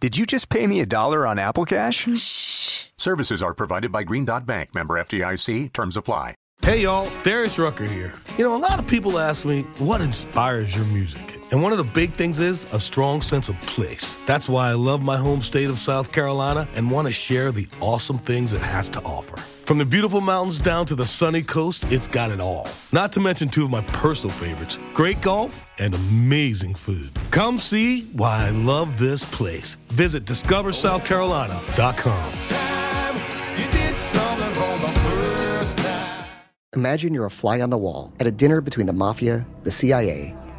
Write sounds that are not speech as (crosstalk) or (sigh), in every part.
Did you just pay me a dollar on Apple Cash? Shh. Services are provided by Green Dot Bank, member FDIC. Terms apply. Hey y'all, Darius Rucker here. You know, a lot of people ask me, what inspires your music? And one of the big things is a strong sense of place. That's why I love my home state of South Carolina and want to share the awesome things it has to offer. From the beautiful mountains down to the sunny coast, it's got it all. Not to mention two of my personal favorites great golf and amazing food. Come see why I love this place. Visit discoversouthcarolina.com. Imagine you're a fly on the wall at a dinner between the mafia, the CIA,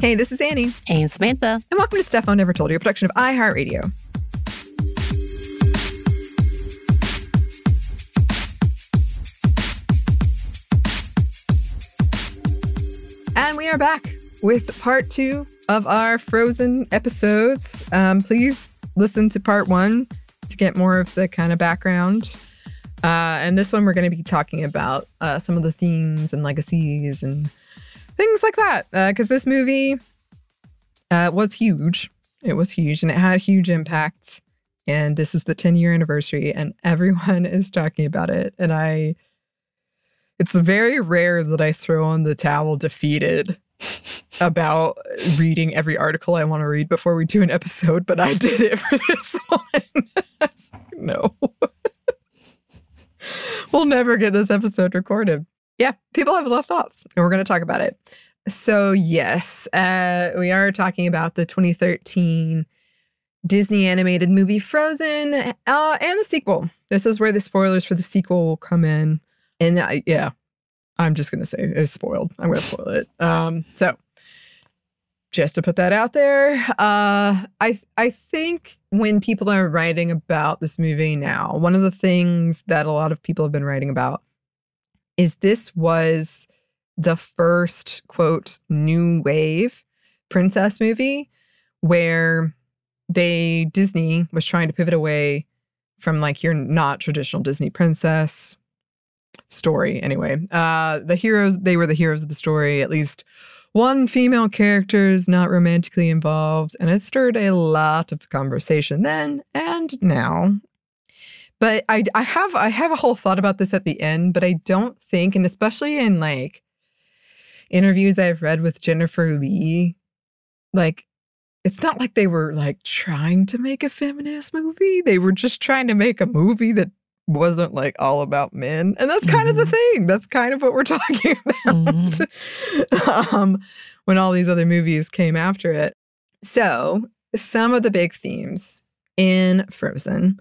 Hey, this is Annie, And Samantha. and welcome to Stuff I Never Told You, a production of iHeartRadio. And we are back with part two of our Frozen episodes. Um, please listen to part one to get more of the kind of background. Uh, and this one, we're going to be talking about uh, some of the themes and legacies and things like that. Because this movie uh, was huge. It was huge and it had huge impact. And this is the 10 year anniversary, and (laughs) everyone is talking about it. And I, it's very rare that I throw on the towel defeated (laughs) about reading every article I want to read before we do an episode, but I did it for (laughs) this one. Like, no. we'll never get this episode recorded. Yeah, people have of thoughts, and we're going to talk about it. So, yes, uh, we are talking about the 2013 Disney animated movie Frozen uh, and the sequel. This is where the spoilers for the sequel will come in. And uh, yeah, I'm just going to say it's spoiled. I'm going to spoil it. Um, so, just to put that out there, uh, I I think when people are writing about this movie now, one of the things that a lot of people have been writing about is this was the first quote new wave princess movie where they Disney was trying to pivot away from like your not traditional Disney princess story anyway. Uh the heroes they were the heroes of the story at least one female character is not romantically involved and it stirred a lot of conversation then and now. But I I have I have a whole thought about this at the end, but I don't think and especially in like interviews I've read with Jennifer Lee like it's not like they were like trying to make a feminist movie. They were just trying to make a movie that wasn't like all about men. And that's kind of the thing. That's kind of what we're (laughs) talking about. um, when all these other movies came after it. So, some of the big themes in Frozen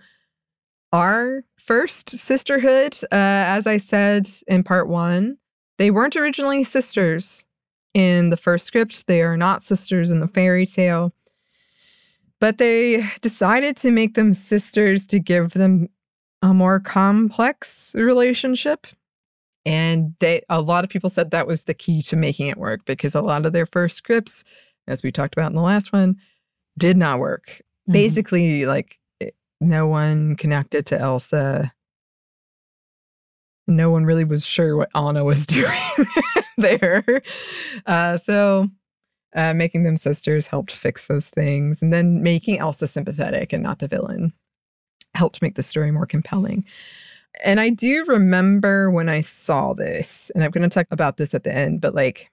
are first sisterhood. Uh, as I said in part one, they weren't originally sisters in the first script. They are not sisters in the fairy tale. But they decided to make them sisters to give them a more complex relationship. And they a lot of people said that was the key to making it work because a lot of their first scripts, as we talked about in the last one, did not work. Mhm. Basically, like no one connected to Elsa. No one really was sure what Anna was (laughs) doing there. Uh, so uh, making them sisters helped fix those things. And then making Elsa sympathetic and not the villain helped make the story more compelling. And I do remember when I saw this, and I'm going to talk about this at the end, but like,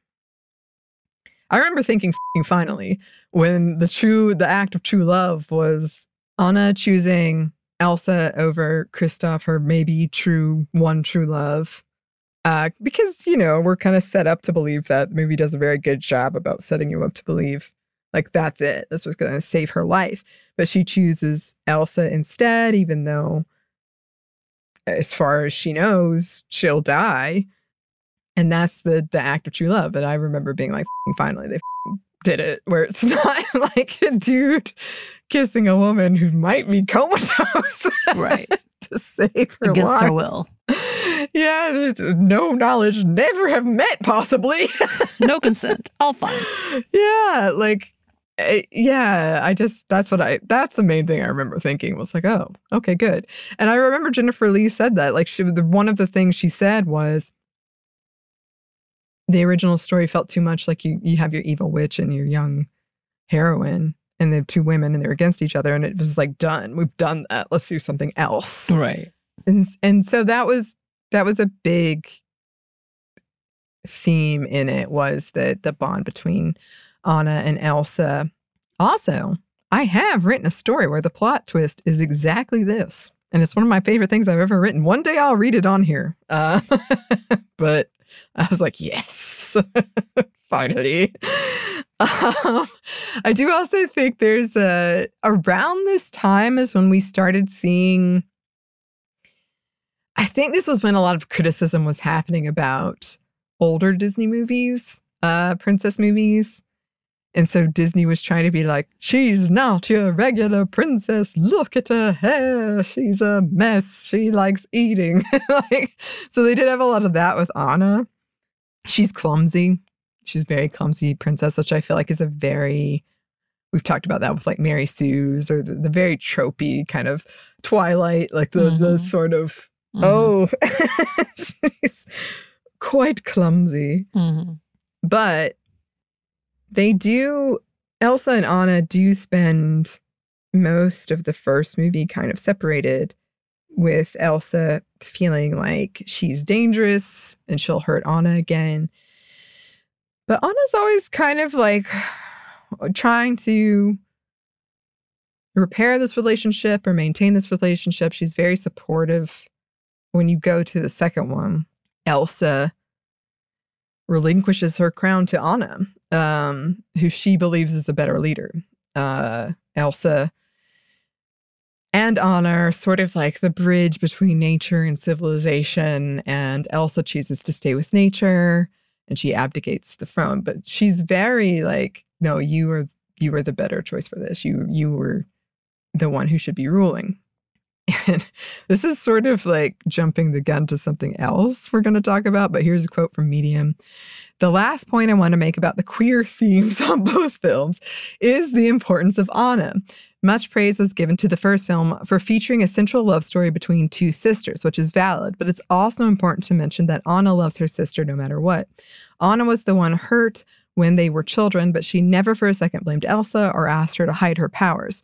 I remember thinking finally when the true, the act of true love was Anna choosing Elsa over Kristoff, her maybe true one true love. Uh, because, you know, we're kind of set up to believe that movie does a very good job about setting you up to believe like that's it. This was going to save her life. But she chooses Elsa instead, even though, as far as she knows, she'll die. And that's the the act of true love. And I remember being like, finally, they did it, where it's (laughs) not like a dude kissing a woman who might be comatose, right, (laughs) to save her against life. her will. Yeah, no knowledge, never have met, possibly. (laughs) no consent, all fine. Yeah, like uh, yeah, I just that's what I that's the main thing I remember thinking was like, oh, okay, good. And I remember Jennifer Lee said that like she the, one of the things she said was the original story felt too much like you you have your evil witch and your young heroine and the two women and they're against each other and it was like done. We've done that. Let's do something else. Right. And and so that was that was a big theme in it was that the bond between Anna and Elsa. Also, I have written a story where the plot twist is exactly this. And it's one of my favorite things I've ever written. One day I'll read it on here. Uh, (laughs) but I was like, yes, (laughs) finally. Um, I do also think there's a, around this time is when we started seeing. I think this was when a lot of criticism was happening about older Disney movies, uh, princess movies. And so Disney was trying to be like, she's not your regular princess. Look at her hair. She's a mess. She likes eating. (laughs) like, so they did have a lot of that with Anna. She's clumsy. She's very clumsy princess, which I feel like is a very we've talked about that with like Mary Sue's or the, the very tropey kind of Twilight, like the mm-hmm. the sort of mm-hmm. oh (laughs) she's quite clumsy. Mm-hmm. But they do Elsa and Anna do spend most of the first movie kind of separated with Elsa feeling like she's dangerous and she'll hurt Anna again. But Anna's always kind of like (sighs) trying to repair this relationship or maintain this relationship. She's very supportive. When you go to the second one, Elsa relinquishes her crown to Anna, um, who she believes is a better leader. Uh, Elsa and Anna are sort of like the bridge between nature and civilization, and Elsa chooses to stay with nature and she abdicates the throne. But she's very like, no, you are you are the better choice for this. You you were the one who should be ruling. And this is sort of like jumping the gun to something else we're going to talk about, but here's a quote from Medium. The last point I want to make about the queer (laughs) themes on both films is the importance of Anna. Much praise was given to the first film for featuring a central love story between two sisters, which is valid, but it's also important to mention that Anna loves her sister no matter what. Anna was the one hurt when they were children, but she never for a second blamed Elsa or asked her to hide her powers.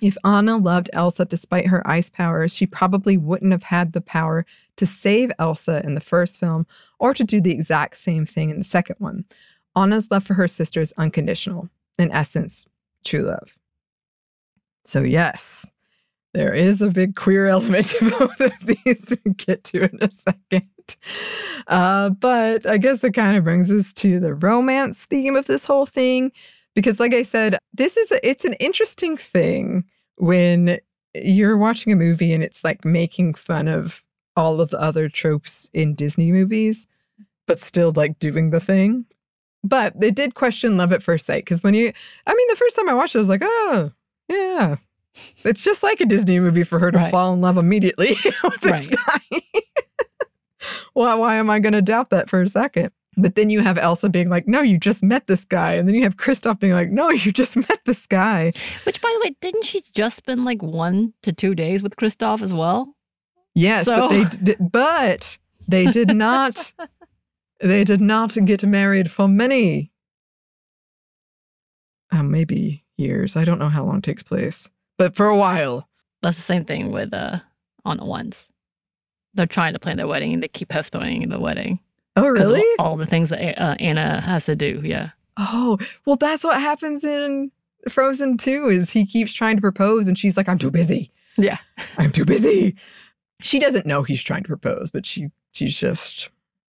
If Anna loved Elsa despite her ice powers, she probably wouldn't have had the power to save Elsa in the first film or to do the exact same thing in the second one. Anna's love for her sister is unconditional, in essence, true love. So, yes, there is a big queer element to (laughs) both of these we get to in a second. Uh, but I guess it kind of brings us to the romance theme of this whole thing because like i said this is a, it's an interesting thing when you're watching a movie and it's like making fun of all of the other tropes in disney movies but still like doing the thing but they did question love at first sight because when you i mean the first time i watched it i was like oh yeah it's just like a disney movie for her to right. fall in love immediately (laughs) with this right. guy (laughs) why, why am i going to doubt that for a second but then you have Elsa being like, no, you just met this guy. And then you have Kristoff being like, no, you just (laughs) met this guy. Which, by the way, didn't she just spend like one to two days with Kristoff as well? Yes, so... but they did, but they did not. they did not get married for many, uh, maybe years. I don't know how long it takes place, but for a while. That's the same thing with uh, on the ones. They're trying to plan their wedding and they keep postponing the wedding. Oh, really? All the things that uh, Anna has to do. Yeah. Oh, well, that's what happens in Frozen 2 is he keeps trying to propose and she's like, I'm too busy. Yeah. (laughs) I'm too busy. She doesn't know he's trying to propose, but she she's just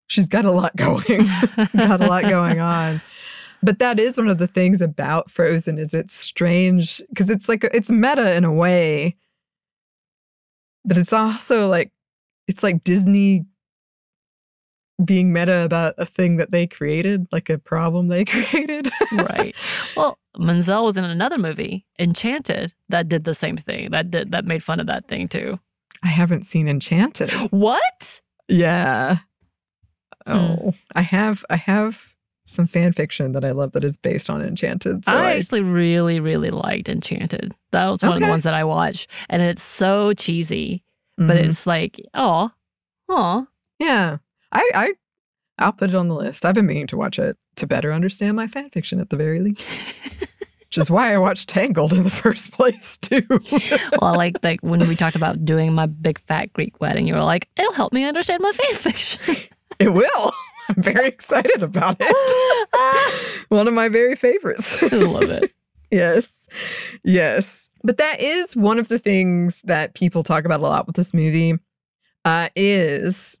she's got a lot going. (laughs) got a lot going on. But that is one of the things about Frozen is it's strange because it's like it's meta in a way. But it's also like it's like Disney being meta about a thing that they created, like a problem they (laughs) created. right. Well, Menzel was in another movie, Enchanted, that did the same thing. That did that made fun of that thing too. I haven't seen Enchanted. What? Yeah. Hmm. Oh, I have I have some fan fiction that I love that is based on Enchanted. So I I, actually really, really liked Enchanted. That was one of the ones that I watched, and it's so cheesy, but Mhm. it's like, oh, oh, yeah. I I I'll put it on the list. I've been meaning to watch it to better understand my fan fiction at the very least. (laughs) Which is why I watched Tangled in the first (laughs) place too. well, like like when we talked about doing my big fat Greek wedding, you were like, it'll help me understand my fan fiction. (laughs) it will. I'm very excited about it. One of my very favorites. I love it. yes. Yes. But that is one of the things that people talk about a lot with this movie uh, is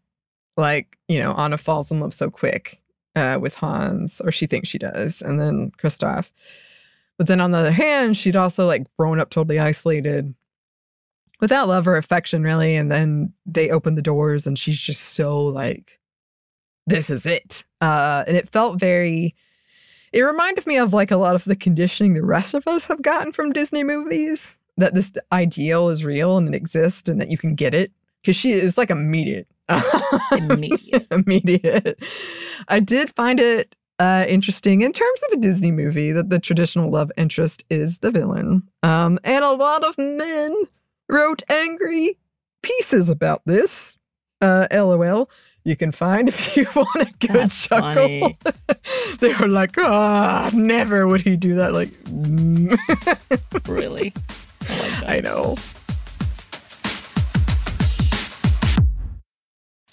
like, you know, Anna falls in love so quick uh, with Hans, or she thinks she does, and then Kristoff. But then on the other hand, she'd also like grown up totally isolated without love or affection, really. And then they open the doors and she's just so like, this is it. Uh, and it felt very, it reminded me of like a lot of the conditioning the rest of us have gotten from Disney movies that this ideal is real and it exists and that you can get it. Cause she is like immediate. Immediate. (laughs) immediate. I did find it uh, interesting in terms of a Disney movie that the traditional love interest is the villain. Um, and a lot of men wrote angry pieces about this. Uh, LOL. You can find if you (laughs) want a good That's chuckle. (laughs) they were like, ah, never would he do that. Like, really. I like that. I know.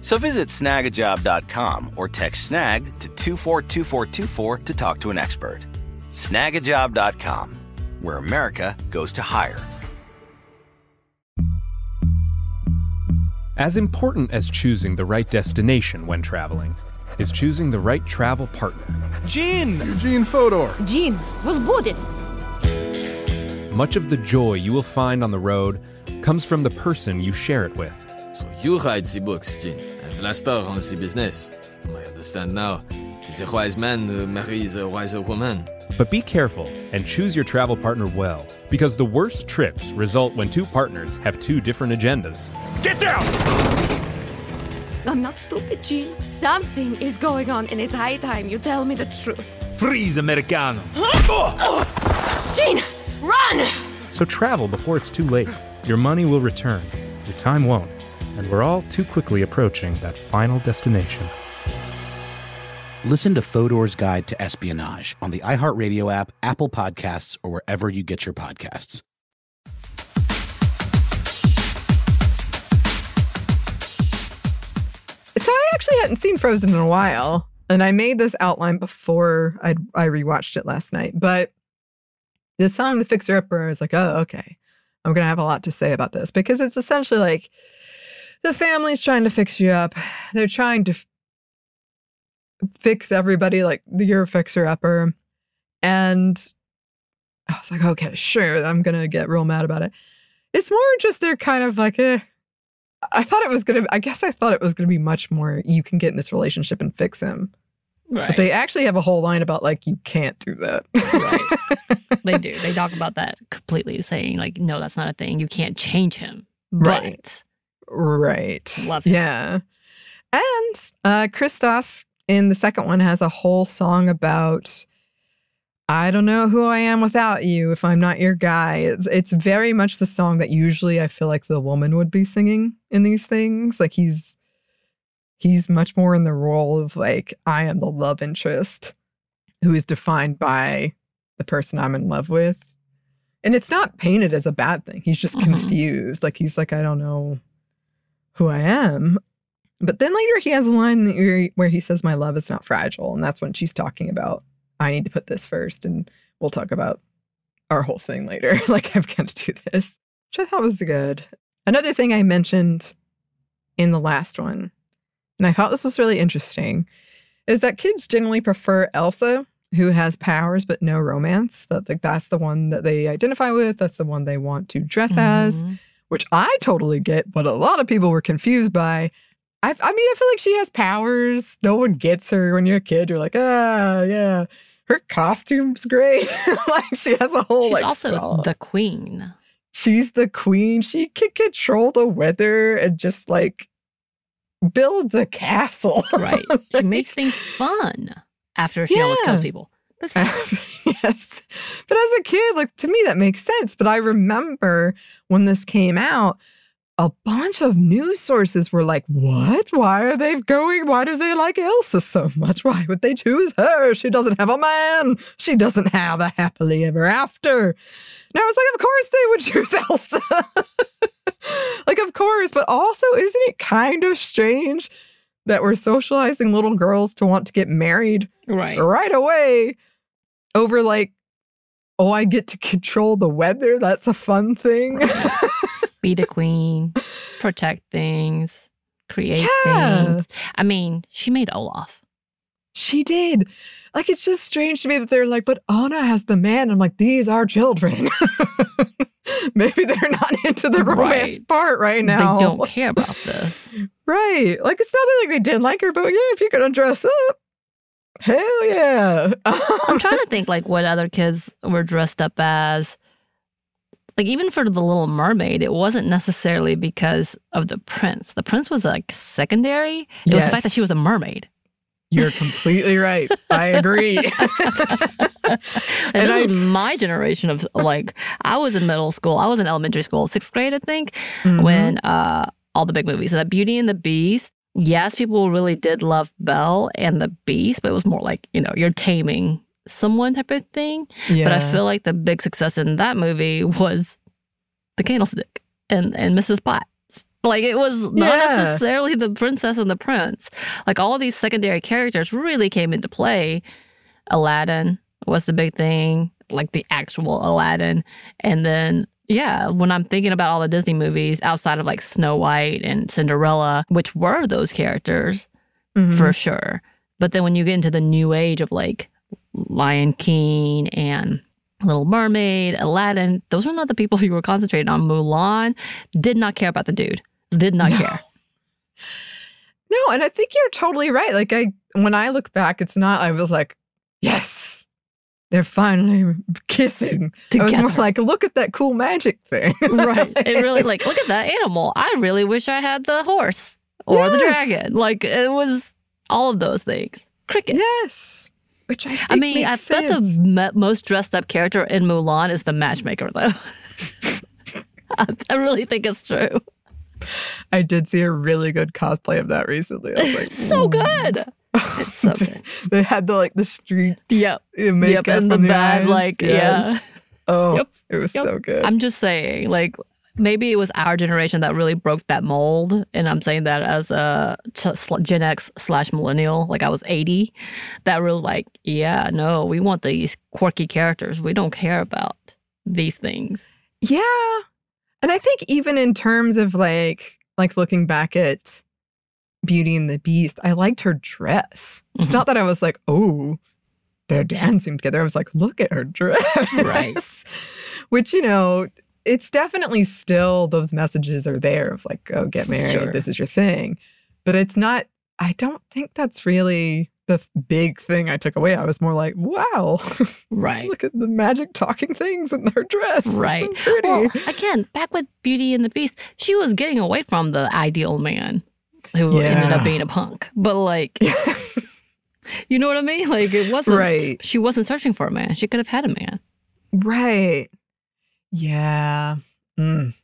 So visit snagajob.com or text snag to 242424 to talk to an expert. Snagajob.com, where America goes to hire. As important as choosing the right destination when traveling is choosing the right travel partner. Gene! Eugene Fodor! Gene, we'll boot it! Much of the joy you will find on the road comes from the person you share it with. So you write the books, Gene, and Vlastar runs the business. I understand now. It is a wise man uh, marries a wiser woman. But be careful and choose your travel partner well, because the worst trips result when two partners have two different agendas. Get down! I'm not stupid, Gene. Something is going on, and it's high time you tell me the truth. Freeze, Americano! Huh? Oh! Gene, run! So travel before it's too late. Your money will return, your time won't, and we're all too quickly approaching that final destination. Listen to Fodor's Guide to Espionage on the iHeartRadio app, Apple Podcasts, or wherever you get your podcasts. So I actually hadn't seen Frozen in a while. And I made this outline before I I rewatched it last night, but the song "The Fixer Upper" I was like, oh, okay, I'm gonna have a lot to say about this because it's essentially like the family's trying to fix you up. They're trying to f- fix everybody like you're a fixer upper, and I was like, okay, sure, I'm gonna get real mad about it. It's more just they're kind of like, eh. I thought it was gonna. I guess I thought it was gonna be much more. You can get in this relationship and fix him. Right. But they actually have a whole line about like you can't do that. right. (laughs) They do. They talk about that completely, saying like, no, that's not a thing. You can't change him. But Right. Love it. Yeah. And uh Kristoff in the second one has a whole song about I don't know who I am without you if I'm not your guy. It's it's very much the song that usually I feel like the woman would be singing in these things. Like he's he's much more in the role of like I am the love interest who is defined by the person I'm in love with. And it's not painted as a bad thing. He's just Mhm. confused. Like he's like I don't know who I am. But then later he has a line where he says my love is not fragile and that's when she's talking about I need to put this first and we'll talk about our whole thing later. (laughs) like I've got to do this, which I thought was good. Another thing I mentioned in the last one, and I thought this was really interesting, is that kids generally prefer Elsa, who has powers but no romance. That like that's the one that they identify with. That's the one they want to dress as, Mhm. Which I totally get, but a lot of people were confused by. I, I mean, I feel like she has powers. No one gets her when you're a kid. You're like, ah, yeah. Her costume's great. (laughs) like she has a whole she's like also song. the queen. She's the queen. She can control the weather and just like builds a castle. Right. (laughs) She makes things fun after she almost kills people. That's fine. (laughs) yes. But as a kid, like to me, that makes sense. But I remember when this came out, a bunch of news sources were like, What? Why are they going? Why do they like Elsa so much? Why would they choose her? She doesn't have a man. She doesn't have a happily ever after. And I was like, Of course they would (laughs) choose Elsa. (laughs) like, of course. But also, isn't it kind of strange that we're socializing little girls to want to get married Right. right away over like oh i get to control the weather that's a fun thing (laughs) Be the queen, protect things, create Yeah. things. I mean, she made Olaf. she did like it's just strange to me that they're like but anna has the man i'm like these are children (laughs) maybe they're not into the romance Right. part right now They don't care about this. (laughs) right like it's not like they didn't like her but yeah if you're gonna dress up hell yeah I'm trying to (laughs) think like what other kids were dressed up as. Like even for the Little Mermaid, it wasn't necessarily because of the prince. The prince was like secondary. It was the fact that she was a mermaid. you're completely right i agree (laughs) (laughs) And, And this I- my generation of like I was in middle school. I was in elementary school, sixth grade, I think, Mhm. when uh all the big movies. So that Beauty and the Beast. Yes, people really did love Belle and the Beast, but it was more like, you know, you're taming someone type of thing. But I feel like the big success in that movie was the candlestick and, and Mrs. Potts. Like it was not Yeah. necessarily the princess and the prince. Like all these secondary characters really came into play. Aladdin was the big thing, like the actual Aladdin. And then, yeah, when I'm thinking about all the Disney movies outside of like Snow White and Cinderella, which were those characters Mhm. for sure. But then when you get into the new age of like Lion King and Little Mermaid, Aladdin, those were not the people (laughs) you were concentrating on. Mulan did not care about the dude. Did not No. care. (laughs) No, and I think you're totally right. Like I when I look back, it's not I was like, yes, they're finally kissing. I was more like, look at that cool magic thing. right. It (laughs) really like look at that animal. I really wish I had the horse or the dragon. Like it was all of those things. Cricket. yes. Which I think I mean, I makes bet the most dressed up character in Mulan is the matchmaker, though. I, (laughs) I really think it's true. I did see a really good cosplay of that recently. I was like, It's (laughs) so good. It's so (laughs) good. they had the like the street Yep. makeup Yep, and the on bad, eyes. like, Yes. yeah. Oh, Yep. it was Yep. so good. I'm just saying, like, maybe it was our generation that really broke that mold. And I'm saying that as a Gen X slash millennial, like I was 80, that really like, yeah, no, we want these quirky characters. We don't care about these things. Yeah. And I think even in terms of like like looking back at Beauty and the Beast, I liked her dress. It's Mm-hmm. not that I was like, oh, they're dancing together. I was like, look at her dress. Right. (laughs) Which, you know, it's definitely still those messages are there of like, oh, get married, Sure. this is your thing. But it's not, I don't think that's really the big thing I took away. I was more like, wow, Right. (laughs) look at the magic talking things in her dress. It's so Right. pretty. Well, again, back with Beauty and the Beast, she was getting away from the ideal man who ended up being a punk. But like, (laughs) you know what I mean? Like, it wasn't. Right. She wasn't searching for a man. She could have had a man. Right. Yeah. Mm.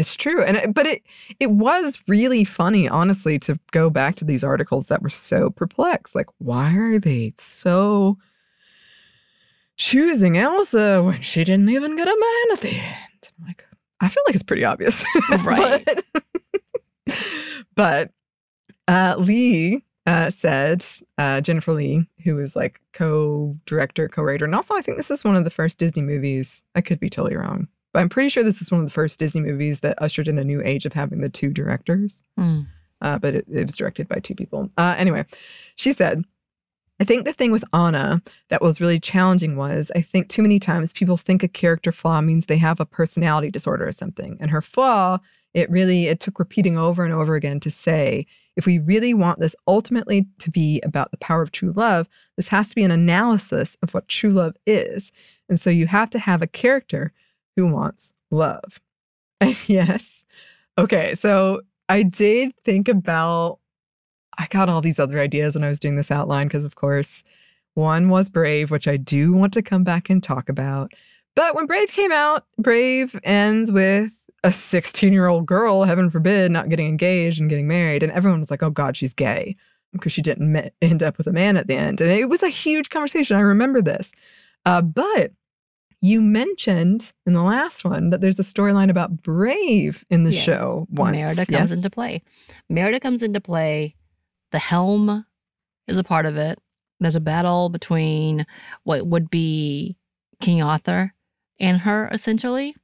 It's true. And it, but it it was really funny honestly to go back to these articles that were so perplexed. Like why are they so choosing Elsa when she didn't even get a man at the end? I'm like I feel like it's pretty obvious. (laughs) Right. but (laughs) but uh, Lee uh, said, uh, Jennifer Lee, who was like co director, co writer, and also I think this is one of the first Disney movies. I could be totally wrong, but I'm pretty sure this is one of the first Disney movies that ushered in a new age of having the two directors. Mm. Uh, but it, it was directed by two people. Uh, anyway, she said, I think the thing with Anna that was really challenging was I think too many times people think a character flaw means they have a personality disorder or something. And her flaw, it really it took repeating over and over again to say, if we really want this ultimately to be about the power of true love, this has to be an analysis of what true love is. And so you have to have a character who wants love. (laughs) Yes. Okay, so I did think about I got all these other ideas when I was doing this outline because, of course, one was Brave, which I do want to come back and talk about. But when Brave came out, Brave ends with a 16 year old girl, heaven forbid, not getting engaged and getting married. And everyone was like, oh God, she's gay because she didn't me- end up with a man at the end. And it was a huge conversation. I remember this. Uh, but you mentioned in the last one that there's a storyline about Brave in the Yes. show once. Merida comes yes? into play. Merida comes into play. The helm is a part of it. There's a battle between what would be King Arthur and her, essentially.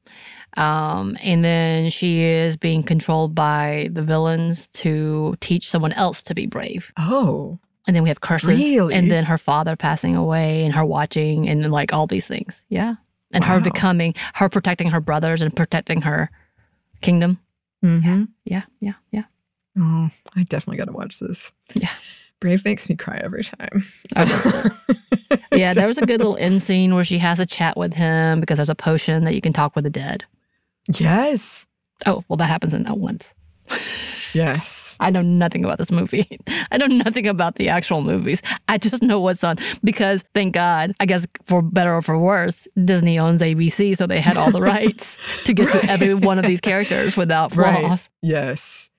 Um, and then she is being controlled by the villains to teach someone else to be brave. Oh. And then we have curses. Really? And then her father passing away and her watching and like all these things. Yeah. And her becoming, her protecting her brothers and protecting her kingdom. Mm-hmm. Yeah. Yeah. Yeah. Oh, I definitely got to watch this. Yeah. Brave makes me cry every time. (laughs) yeah, there was a good little end scene where she has a chat with him because there's a potion that you can talk with the dead. Yes. Oh, well, that happens in that once. Yes. (laughs) I know nothing about this movie. (laughs) I know nothing about the actual movies. I just know what's on because thank God, I guess for better or for worse, Disney owns ABC, so they had all the (laughs) rights to get to every one of these characters without flaws. Right. Yes.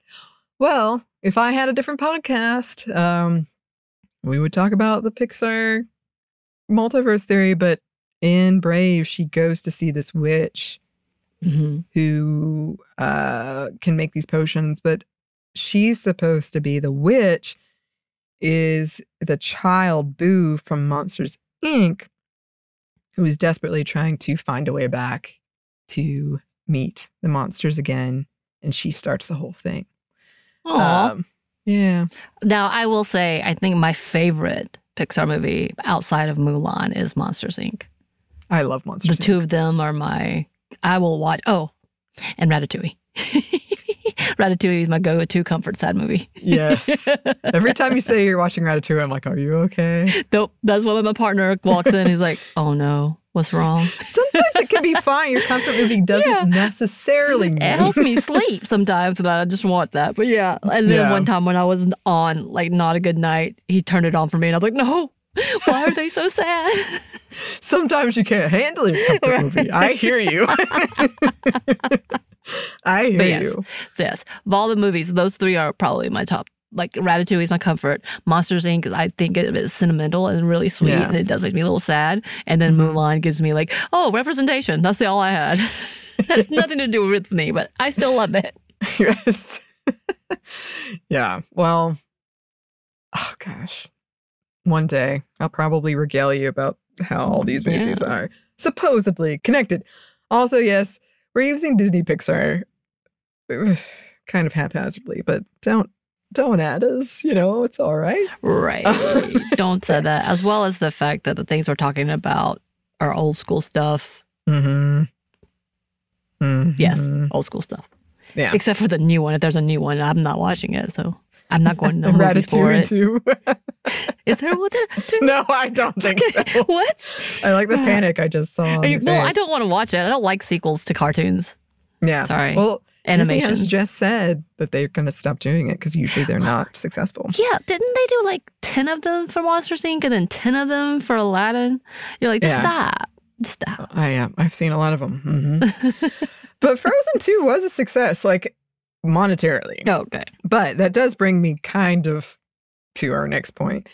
Well, if I had a different podcast, um, we would talk about the Pixar multiverse theory, but in Brave, she goes to see this witch Mm-hmm. who uh, can make these potions, but she's supposed to be the witch, is the child Boo from Monsters Inc., who is desperately trying to find a way back to meet the monsters again. And she starts the whole thing. Aw. Um, yeah. Now, I will say, I think my favorite Pixar movie outside of Mulan is Monsters Inc. I love Monsters The two of them are my. I will watch. Oh, and Ratatouille. (laughs) Ratatouille is my go-to comfort sad movie. Yes. (laughs) Every time you say you're watching Ratatouille, I'm like, are you okay? Nope. That's when my partner walks in. He's like, "Oh no, what's wrong?" (laughs) Sometimes it can be fine. Your comfort movie doesn't Yeah. necessarily mean. It helps me sleep sometimes, and I just watch that. But yeah, and then Yeah. one time when I was on like not a good night, he turned it on for me, and I was like, "No, (laughs) why are they so sad?" (laughs) Sometimes you can't handle your comfort (laughs) Right. movie. I hear you. I hear yes, you. so yes, of all the movies, those three are probably my top. Like Ratatouille is my comfort. Monsters Inc. I think it is sentimental and really sweet, Yeah. and it does make me a little sad. And then Mhm. Mulan gives me like, oh, representation. That's all I had. Has nothing to do with me, but I still love it. yes. yeah. Well, oh gosh. One day I'll probably regale you about how all these movies Yeah. are supposedly connected. Also, yes, we're using Disney Pixar kind of haphazardly, but don't don't add us, you know, it's all right. Right. (laughs) Don't say that. As well as the fact that the things we're talking about are old school stuff. Mm-hmm. Yes, old school stuff. Yeah. Except for the new one. If there's a new one, I'm not watching it, so I'm not going to the movies for it. too. (laughs) Is there one? To, (laughs) no, I don't think so. (laughs) what? I like the (sighs) panic I just saw. you- well, I don't want to watch it. I don't like sequels to cartoons. Yeah. Sorry. Well, animation has just said that they're going to stop doing it because usually they're not successful. Yeah, didn't they do like 10 of them for Monsters Inc. and then 10 of them for Aladdin? You're like, just Yeah. stop. Just stop. I am. I've seen a lot of them. Mhm. but Frozen 2 was a success, like monetarily. Okay. But that does bring me kind of to our next point.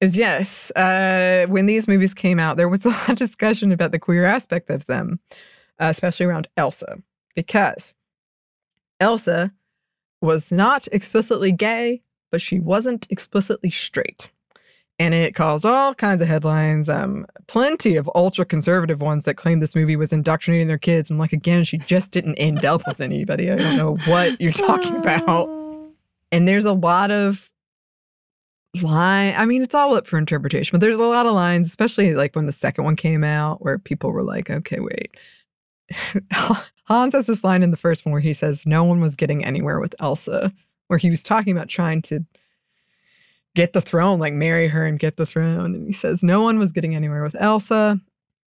Is yes, uh, when these movies came out, there was a (laughs) lot of discussion about the queer aspect of them, uh, especially around Elsa, because Elsa was not explicitly gay, but she wasn't explicitly straight. And it caused all kinds of headlines, um, plenty of ultra conservative ones that claimed this movie was indoctrinating their kids. And like, again, she just didn't end up with anybody. I don't know what you're talking (sighs) about. And there's a lot of line. I mean, it's all up for interpretation, but there's a lot of lines, especially like when the second one came out, where people were like, okay, wait. (laughs) Hans has this line in the first one where he says, No one was getting anywhere with Elsa, where he was talking about trying to get the throne, like marry her and get the throne. And he says, No one was getting anywhere with Elsa.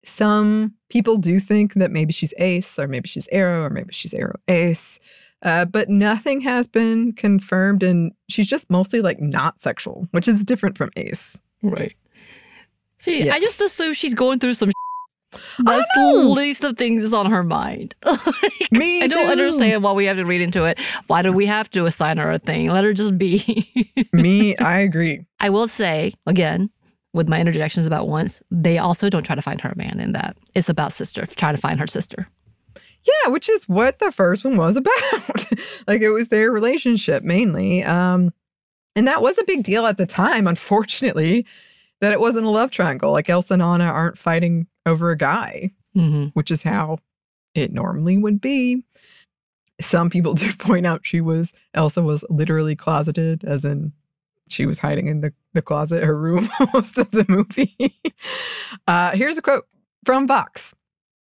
Some people do think that maybe she's Ace, or maybe she's Aro, or maybe she's Aro Ace. Uh, but nothing has been confirmed, and she's just mostly like not sexual, which is different from Ace. Right. See, I just assume she's going through some. That's the least of things that's on her mind. (laughs) Like, Me I don't understand why we have to read into it. Why do we have to assign her a thing? Let her just be. (laughs) Me, I agree. I will say again, with my interjections about once, they also don't try to find her a man in that. It's about sister, trying to find her sister. Yeah, which is what the first one was (laughs) about. like it was their relationship mainly. Um and that was a big deal at the time, unfortunately, that it wasn't a love triangle. Like Elsa and Anna aren't fighting over a guy, Mm-hmm. which is how it normally would be. Some people (laughs) do point out she was Elsa was literally closeted, as in she was hiding in the, the closet, her room (laughs) most of the movie. uh, here's a quote from Vox.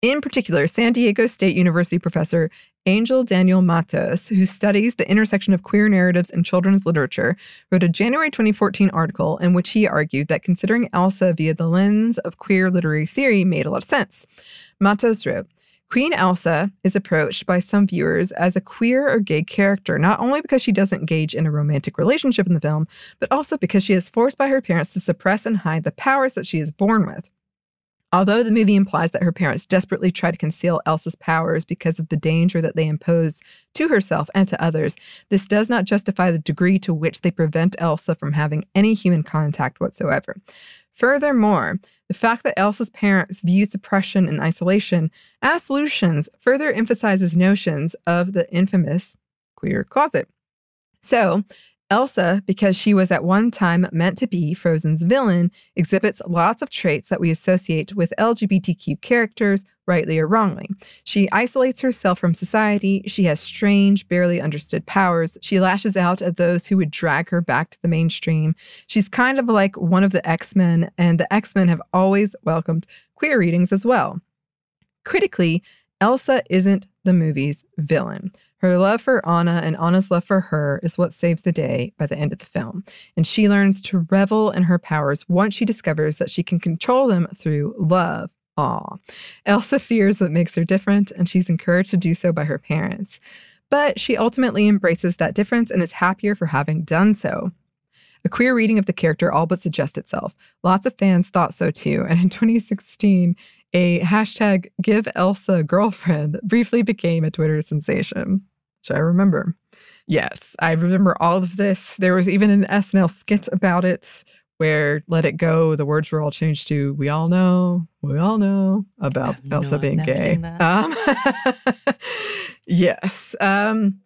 In particular, San Diego State University professor Angel Daniel Matos, who studies the intersection of queer narratives and children's literature, wrote a January 2014 article in which he argued that considering Elsa via the lens of queer literary theory made a lot of sense. Matos wrote, Queen Elsa is approached by some viewers as a queer or gay character, not only because she doesn't engage in a romantic relationship in the film, but also because she is forced by her parents to suppress and hide the powers that she is born with. Although the movie implies that her parents desperately try to conceal Elsa's powers because of the danger that they impose to herself and to others, this does not justify the degree to which they prevent Elsa from having any human contact whatsoever. Furthermore, the fact that Elsa's parents view suppression and isolation as solutions further emphasizes notions of the infamous queer closet. So, Elsa, because she was at one time meant to be Frozen's villain, exhibits lots of traits that we associate with LGBTQ characters, rightly or wrongly. She isolates herself from society. She has strange, barely understood powers. She lashes out at those who would drag her back to the mainstream. She's kind of like one of the X Men, and the X Men have always welcomed queer readings as well. Critically, Elsa isn't the movie's villain. Her love for Anna and Anna's love for her is what saves the day by the end of the film. And she learns to revel in her powers once she discovers that she can control them through love. Aw. Elsa fears what makes her different, and she's encouraged to do so by her parents. But she ultimately embraces that difference and is happier for having done so. A queer reading of the character all but suggests itself. Lots of fans thought so too, and in 2016, a hashtag give Elsa girlfriend (laughs) briefly became a Twitter sensation, which I remember. Yes, I remember all of this. There was even an SNL skit about it where Let It Go, the words were all changed to We all know, we all know about Elsa no, being gay. Um, (laughs) yes. Um,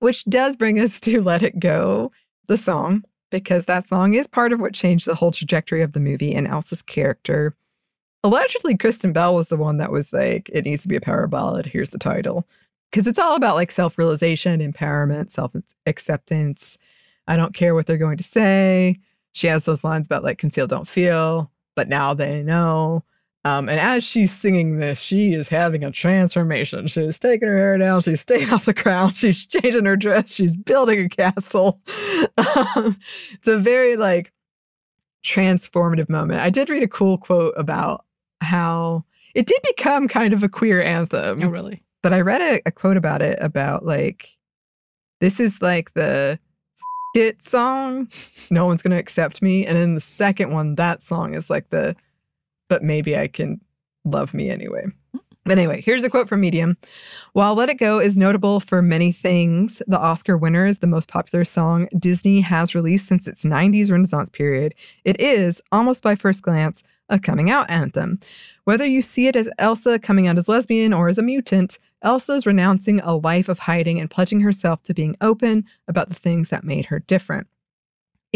which does bring us to Let It Go, the song, because that song is part of what changed the whole trajectory of the movie and Elsa's character. Allegedly, Kristen Bell was the one that was like, it needs to be a power ballad. Here's the title. Because it's all about like self realization, empowerment, self acceptance. I don't care what they're going to say. She has those lines about like conceal, don't feel, but now they know. Um, and as she's singing this, she is having a transformation. She's taking her hair down. She's staying (laughs) off the ground. She's changing her dress. She's building a castle. (laughs) Um, it's a very like transformative moment. I did read a cool quote about how it did become kind of a queer anthem. Oh, really? But I read a, a quote about it about like, this is like the (laughs) hit song. No one's to accept me. And then the second one, that song is like the, but maybe I can love me anyway. But anyway, here's a quote from Medium. While Let It Go is notable for many things, the Oscar winner is the most popular song Disney has released since its 90s Renaissance period. It is, almost by first glance, a coming out anthem. Whether you see it as Elsa coming out as lesbian or as a mutant, Elsa's renouncing a life of hiding and pledging herself to being open about the things that made her different.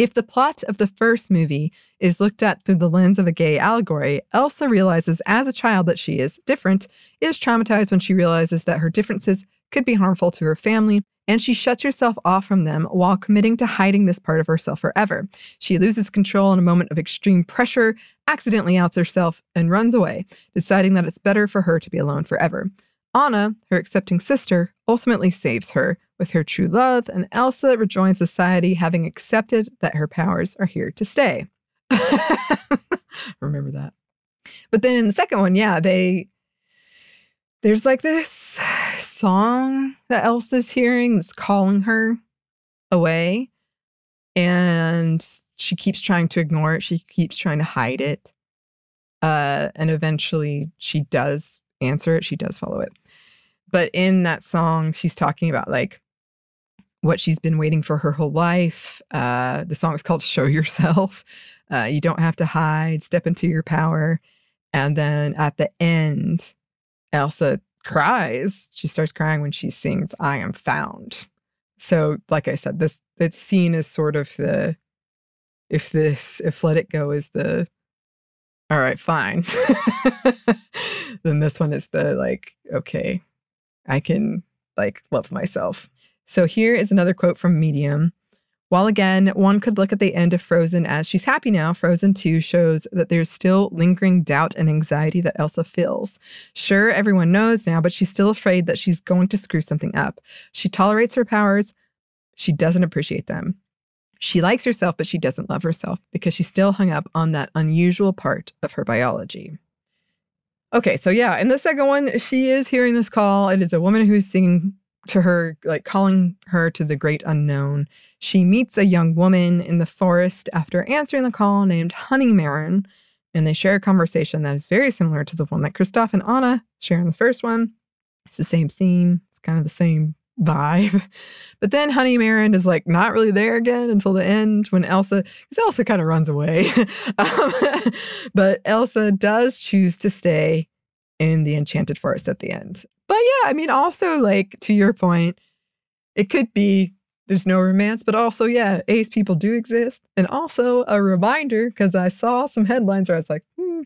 If the plot of the first movie is looked at through the lens of a gay allegory, Elsa realizes as a child that she is different, is traumatized when she realizes that her differences could be harmful to her family, and she shuts herself off from them while committing to hiding this part of herself forever. She loses control in a moment of extreme pressure, accidentally outs herself, and runs away, deciding that it's better for her to be alone forever. Anna, her accepting sister, ultimately saves her with her true love, and Elsa rejoins society, having accepted that her powers are here to stay. (laughs) Remember that. But then in the second one, yeah, they there's like this song that Elsa's hearing that's calling her away, and she keeps trying to ignore it. She keeps trying to hide it. Uh, and eventually she does answer it. She does follow it. But in that song, she's talking about like what she's been waiting for her whole life. Uh, the song is called Show Yourself. Uh, you don't have to hide, step into your power. And then at the end, Elsa cries. She starts crying when she sings I Am Found. So, like I said, this it's seen as sort of the if this if Let It Go is the all right, fine. (laughs) then this one is the like, okay, I can like love myself. So here is another quote from Medium. While again, one could look at the end of Frozen as she's happy now, Frozen 2 shows that there's still lingering doubt and anxiety that Elsa feels. Sure, everyone knows now, but she's still afraid that she's going to screw something up. She tolerates her powers, she doesn't appreciate them. She likes herself, but she doesn't love herself because she's still hung up on that unusual part of her biology. Okay, so yeah, in the second one, she is hearing this call. It is a woman who's singing to her, like calling her to the great unknown. She meets a young woman in the forest after answering the call named Honeymaren, and they share a conversation that is very similar to the one that Kristoff and Anna share in the first one. It's the same scene, it's kind of the same vibe. (laughs) But then Honeymaren is like not really there again until the end when Elsa, because Elsa kind of runs away. (laughs) um, (laughs) but Elsa does choose to stay in the Enchanted Forest at the end. But yeah, I mean, also like to your point, it could be there's no romance, but also, yeah, ace people do exist. And also a reminder, because I saw some headlines where I was like, hmm,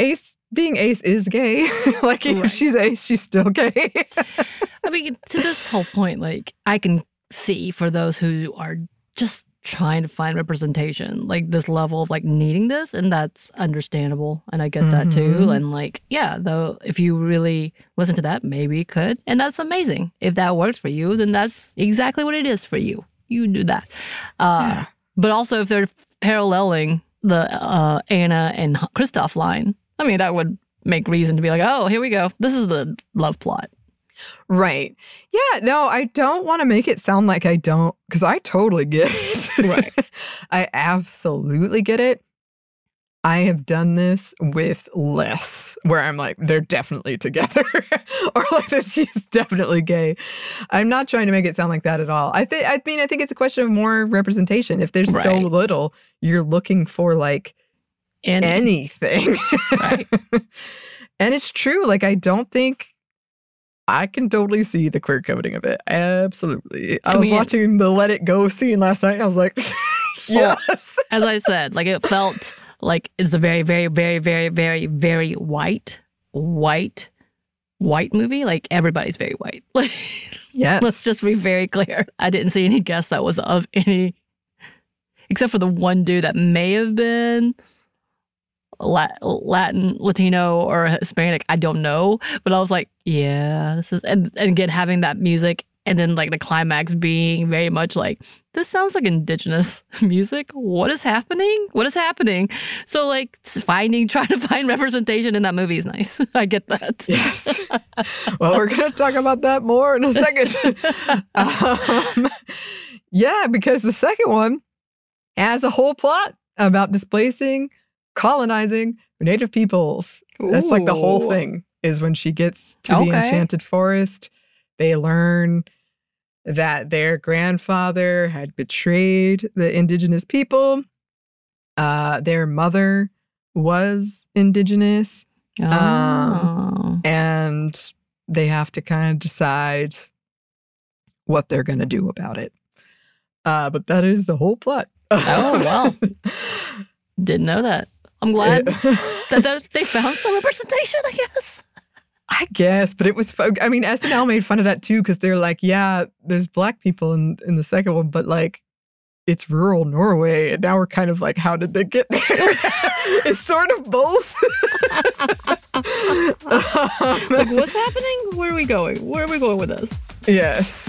ace being ace is gay. (laughs) like if she's ace, she's still gay. I mean, to this whole point, like I can see for those who are just trying to find representation, like this level of like needing this, and that's understandable, and I get that too. Mhm. And like, yeah, though, if you really listen to that, maybe you could, and that's amazing. If that works for you, then that's exactly what it is for you. You do that. Uh, Yeah. But also, if they're paralleling the uh, Anna and Kristoff line, I mean, that would make reason to be like, oh, here we go. This is the love plot. Right. Yeah, no, I don't want to make it sound like I don't, because I totally get it. Right. (laughs) I absolutely get it. I have done this with less, where I'm like, they're definitely together, (laughs) or like this she's definitely gay. I'm not trying to make it sound like that at all. I think I mean I think it's a question of more representation. If there's so little, you're looking for like Any- anything. Right. (laughs) and it's true. Like I don't think I can totally see the queer coding of it. Absolutely. I, I was mean- watching the Let It Go scene last night. And I was like, (laughs) Well, yes. (laughs) As I said, like it felt like it's a very, very, very, very, very, very white, white, white movie. Like everybody's very white. (laughs) Like Yes. let's just be very clear. I didn't see any guests that was of any, except for the one dude that may have been Latin, Latino, or Hispanic. I don't know, but I was like, yeah, this is, and, and again having that music, and then like the climax being very much like this sounds like indigenous (laughs) music. What is happening? What is happening? So like finding, (laughs) trying to find representation in that movie is nice. (laughs) I get that. Yes. well, we're going to talk about that more in a second. um, yeah, because the second one has a whole plot about displacing, colonizing native peoples. That's like the whole thing is when she gets to the enchanted forest, they learn that their grandfather had betrayed the indigenous people. Uh, their mother was indigenous. Um, Oh. and they have to kind of decide what they're going to do about it. Uh, but that is the whole plot. Oh, wow. (laughs) Didn't know that. I'm glad (laughs) that, they found some representation, I guess. I guess, but it was. Fo- I mean, SNL made fun of that too because they're like, yeah, there's black people in in the second one, but like, it's rural Norway, and now we're kind of like, how did they get there? (laughs) it's sort of both. (laughs) Um, like, what's happening? Where are we going? Where are we going with this? yes.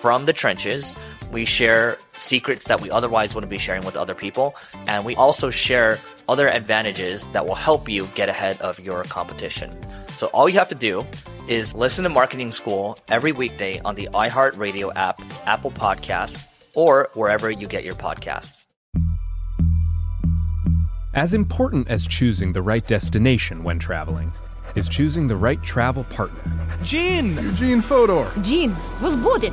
from the trenches. We share secrets that we otherwise wouldn't be sharing with other people. And we also share other advantages that will help you get ahead of your competition. So all you have to do is listen to Marketing School every weekday on the iHeartRadio app, Apple Podcasts, or wherever you get your podcasts. As important as choosing the right destination when traveling is choosing the right travel partner. Gene! Eugene Fodor. Gene, was booted.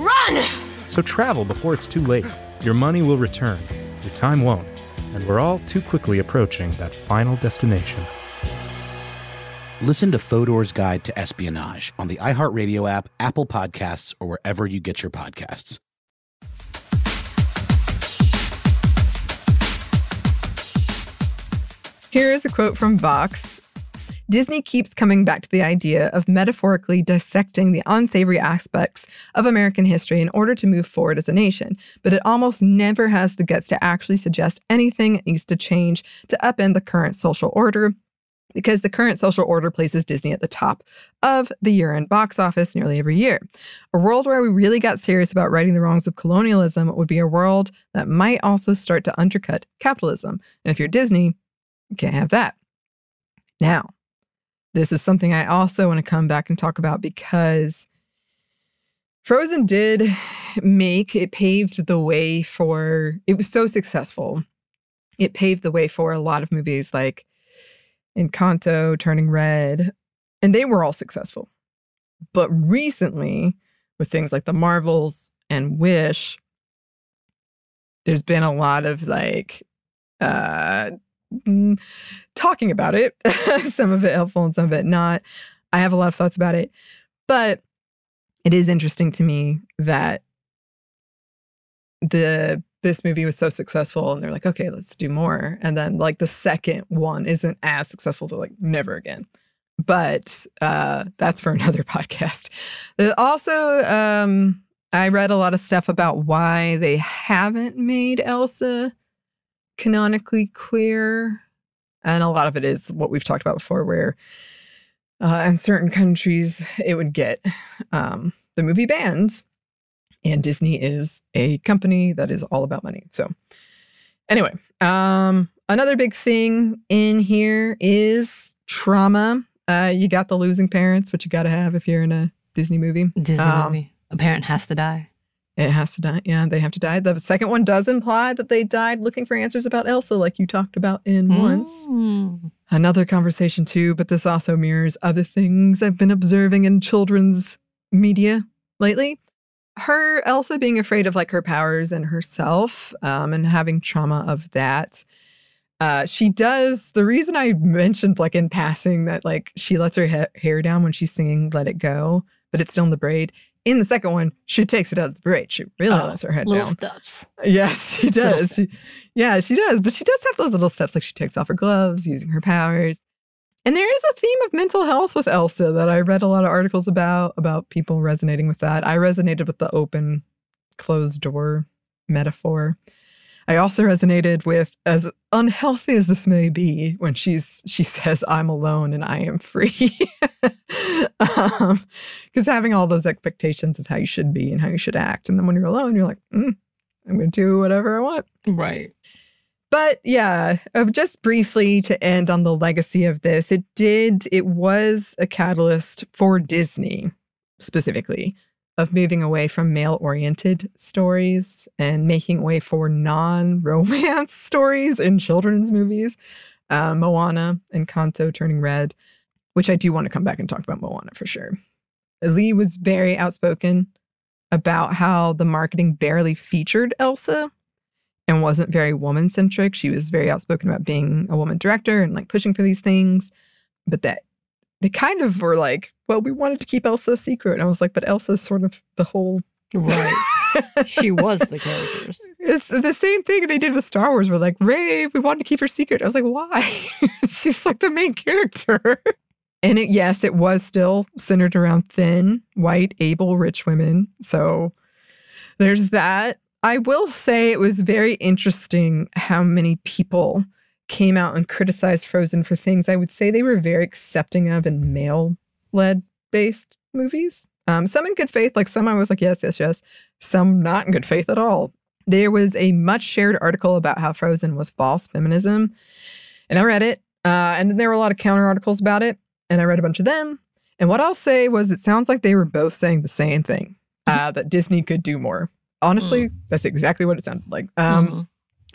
run! So travel before it's too late. Your money will return, your time won't, and we're all too quickly approaching that final destination. Listen to Fodor's Guide to Espionage on the iHeartRadio app, Apple Podcasts, or wherever you get your podcasts. Here's a quote from Vox Disney keeps coming back to the idea of metaphorically dissecting the unsavory aspects of American history in order to move forward as a nation, but it almost never has the guts to actually suggest anything needs to change to upend the current social order. Because the current social order places Disney at the top of the year end box office nearly every year. A world where we really got serious about righting the wrongs of colonialism would be a world that might also start to undercut capitalism. And if you're Disney, you can't have that. Now, this is something I also want to come back and talk about because Frozen did make it paved the way for it was so successful. It paved the way for a lot of movies like Encanto, Turning Red, and they were all successful. But recently, with things like The Marvels and Wish, there's been a lot of like uh mm, talking about it. (laughs) some of it helpful and some of it not. I have a lot of thoughts about it. But it is interesting to me that the this movie was so successful and they're like, okay, let's do more. And then like the second one isn't as successful. They're like, never again. But uh, that's for (laughs) another podcast. Also, um, I read a lot of stuff about why they haven't made Elsa canonically queer. And a lot of it is what we've talked about before, where uh, in certain countries it would get um, the movie banned. And Disney is a company that is all about money. So, anyway, um, another big thing in here is trauma. Uh, you got the losing parents, which you got to have if you're in a Disney movie. Disney Um, movie. A parent has to die. It has to die. Yeah, they have to die. The second one does imply that they died looking for answers about Elsa, like you talked about in once. Mm. Another conversation, too, but this also mirrors other things I've been observing in children's media lately. Her, Elsa, being afraid of like her powers and herself um, and having trauma of that. Uh, she does. The reason I mentioned, like in passing, that like she lets her ha- hair down when she's singing "Let It Go," but it's still in the braid. In the second one, she takes it out of the braid. She really Oh, lets her head little down. steps. Yes, she does. She, yeah, she does. But she does have those little steps, like she takes off her gloves, using her powers. And there is a theme of mental health with Elsa that I read a lot of articles about, about people resonating with that. I resonated with the open, closed door metaphor. I also resonated with, as unhealthy as this may be, when she's she says, "I'm alone and I am free," (laughs) because having all those expectations of how you should be and how you should act, and then when you're alone, you're like, mm, "I'm going to do whatever I want." Right. But yeah, uh, just briefly to end on the legacy of this, it did, it was a catalyst for Disney specifically of moving away from male oriented stories and making way for non romance (laughs) stories in children's movies. Uh, Moana Encanto turning red, which I do want to come back and talk about Moana for sure. Lee was very outspoken about how the marketing barely featured Elsa and wasn't very woman centric. She was very outspoken about being a woman director and like pushing for these things. But that they kind of were like, well, we wanted to keep Elsa a secret. And I was like, but Elsa's sort of the whole Right. (laughs) she was the character. It's the same thing they did with Star Wars. We're like, Rey, we wanted to keep her secret. I was like, why? (laughs) She's like the main character. And it, yes, it was still centered around thin, white, able, rich women. So there's that. I will say it was very interesting how many people came out and criticized Frozen for things I would say they were very accepting of in male led based movies. Um, some in good faith, like some I was like, yes, yes, yes. Some not in good faith at all. There was a much shared article about how Frozen was false feminism. And I read it. Uh, and then there were a lot of counter articles about it. And I read a bunch of them. And what I'll say was it sounds like they were both saying the same thing uh, that Disney could do more. Honestly, that's exactly what it sounded like. Um, Mhm.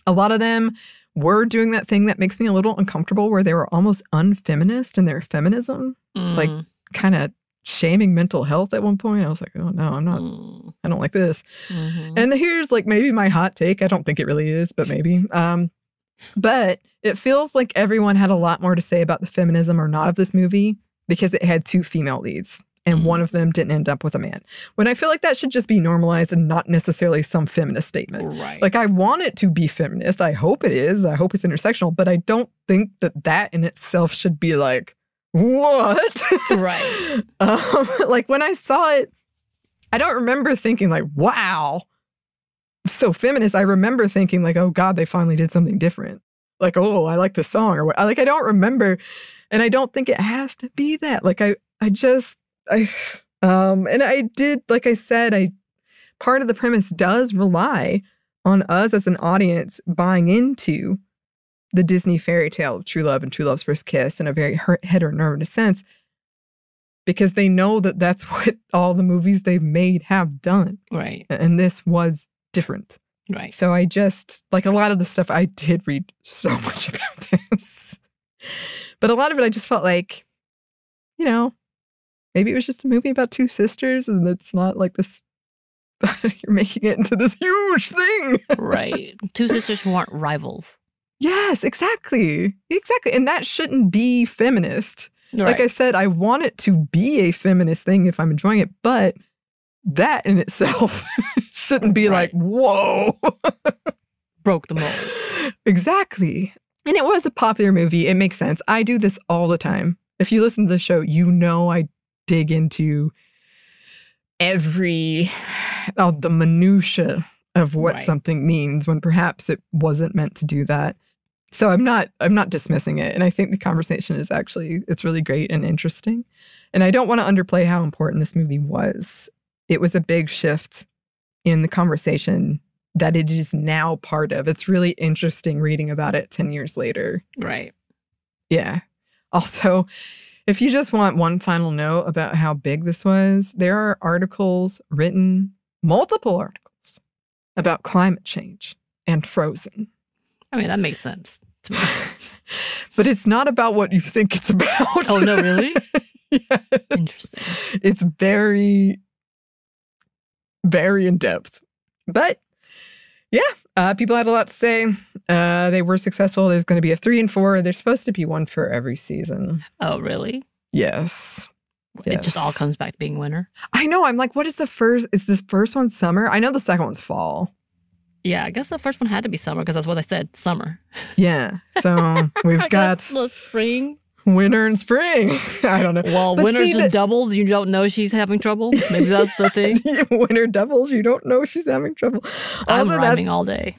A lot of them were doing that thing that makes me a little uncomfortable where they were almost unfeminist in their feminism, like Mm. kind of shaming mental health at one point. I was like, oh no, I'm not, Mm. I don't like this. Mhm. And here's like maybe my hot take. I don't think it really is, but maybe. Um, but it feels like everyone had a lot more to say about the feminism or not of this movie because it had two female leads and one of them didn't end up with a man. When I feel like that should just be normalized and not necessarily some feminist statement. Right. Like I want it to be feminist. I hope it is. I hope it's intersectional, but I don't think that that in itself should be like what? right. (laughs) um, like when I saw it, I don't remember thinking like, wow, so feminist. I remember thinking like, oh God, they finally did something different. Like, oh, I like the song or what. Like, I don't remember. And I don't think it has to be that. Like, I, I just, I, um, and I did, like I said, I, part of the premise does rely on us as an audience buying into the Disney fairy tale of true love and true love's first kiss in a very heteronormative sense because they know that that's (laughs) what all the movies they've made have done. Right. And this was different. Right. So I just, like a lot of the stuff, I did read so (laughs) much about this. but a lot of it, I just felt like, you know, maybe it was just a movie about two sisters and it's not like this, (laughs) you're making it into this huge thing. right. (laughs) Two sisters who aren't rivals. Yes, exactly. Exactly. And that shouldn't be feminist. Right. Like I said, I want it to be a feminist thing if I'm enjoying it, but that in itself (laughs) shouldn't be right. like, whoa. Broke the mold. Exactly. And it was a popular movie. It makes sense. I do this all the time. If you listen to the show, you know I dig into every oh, the minutia of what right. something means when perhaps it wasn't meant to do that. So I'm not I'm not dismissing it and I think the conversation is actually it's really great and interesting. And I don't want to underplay how important this movie was. It was a big shift in the conversation that it is now part of. It's really interesting reading about it 10 years later. Right. Yeah. Also, if you just want one final note about how big this was, there are articles written, multiple articles, about climate change and frozen. I mean, that makes sense to me. (laughs) but it's not about what you think it's about. Oh, no, really? (laughs) yeah. Interesting. It's very, very in depth. But yeah, uh, people had a lot to say. Uh, they were successful. There's going to be a three and four. There's supposed to be one for every season. Oh, really? Yes. It Yes. just all comes back to being winter. I know. I'm like, what is the first? Is this first one summer? I know the second one's fall. Yeah, I guess the first one had to be summer because that's what I said, summer. Yeah. So (laughs) we've got spring. Winter and spring. (laughs) I don't know. Well, But winter see, just the- doubles. You don't know she's having trouble. Maybe that's the (laughs) thing. winter doubles. You don't know she's having trouble. I'm Also, rhyming that's- all day.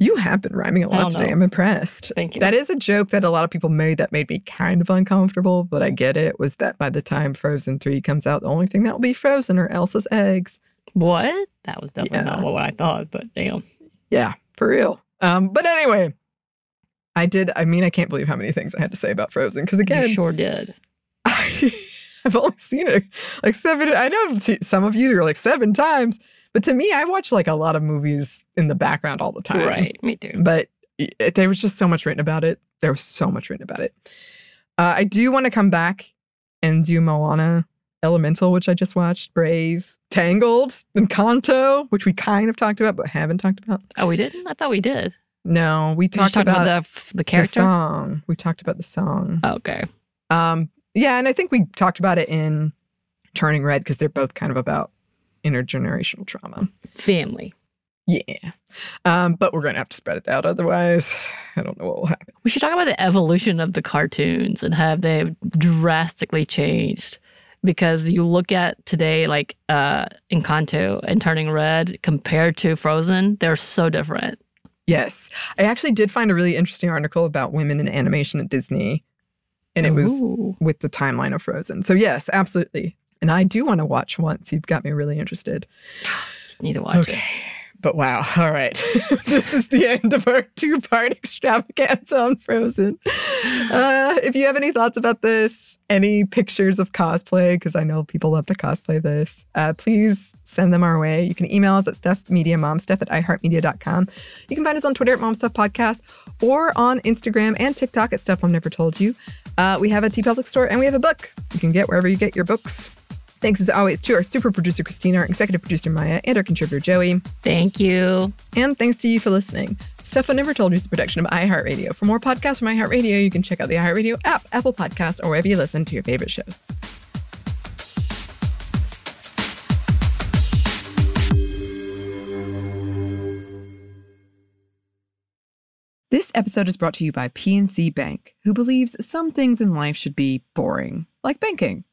You have been rhyming a lot today. know. I'm impressed. Thank you. That is a joke that a lot of people made that made me kind of uncomfortable, but I get it. Was that by the time Frozen 3 comes out, the only thing that will be frozen are Elsa's eggs. What? That was definitely Yeah. not what I thought, but damn. Yeah, for real. Um, but anyway, I did. I mean, I can't believe how many things I had to say about Frozen because again, you sure did. (laughs) I, I've only seen it like seven. I know some of you are like seven times, but to me, I watch like a lot of movies in the background all the time. Right. Me too. But it, there was just so much written about it. There was so much written about it. Uh, I do want to come back and do Moana, Elemental, which I just watched, Brave, Tangled, and Encanto, which we kind of talked about but haven't talked about. Oh, we didn't? I thought we did. No, we talked about, the, the character. song. We talked about the song. Okay. Um, yeah, and I think we talked about it in Turning Red because they're both kind of about intergenerational trauma. Family. Yeah. Um, but we're gonna have to spread it out, otherwise, I don't know what will happen. We should talk about the evolution of the cartoons and have they drastically changed. Because you look at today, like uh, Encanto and Turning Red compared to Frozen, they're so different. Yes. I actually did find a really interesting article about women in animation at Disney, and it was Ooh. with the timeline of Frozen. So yes, absolutely. And I do want to watch once. You've got me really interested. (sighs) Need to watch Okay. it. But wow. All right. (laughs) this is the end of our two part (laughs) extravaganza on Frozen. Uh, if you have any thoughts about this, any pictures of cosplay, because I know people love to cosplay this, uh, please send them our way. You can email us at stuffmediamomstuff at iheartmedia.com. You can find us on Twitter at momstuffpodcast or on Instagram and TikTok at Stuff Mom Never Told You. Uh, we have a TeePublic store and we have a book you can get wherever you get your books. Thanks as always to our super producer Christina, our executive producer Maya, and our contributor Joey. Thank you. And thanks to you for listening. Stuff I Never Told You is a production of iHeartRadio. For more podcasts from iHeartRadio, you can check out the iHeartRadio app, Apple Podcasts, or wherever you listen to your favorite shows. This episode is brought to you by PNC Bank, who believes some things in life should be boring, like banking.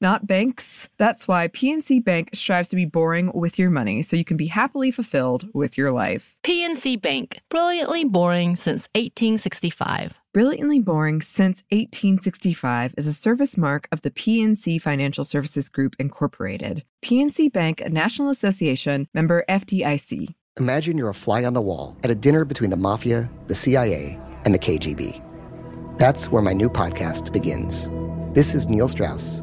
not banks. That's why PNC Bank strives to be boring with your money so you can be happily fulfilled with your life. PNC Bank, brilliantly boring since 1865. Brilliantly Boring Since 1865 is a service mark of the PNC Financial Services Group, Incorporated. PNC Bank, a National Association member FDIC. Imagine you're a fly on the wall at a dinner between the mafia, the CIA, and the KGB. That's where my new podcast begins. This is Neil Strauss,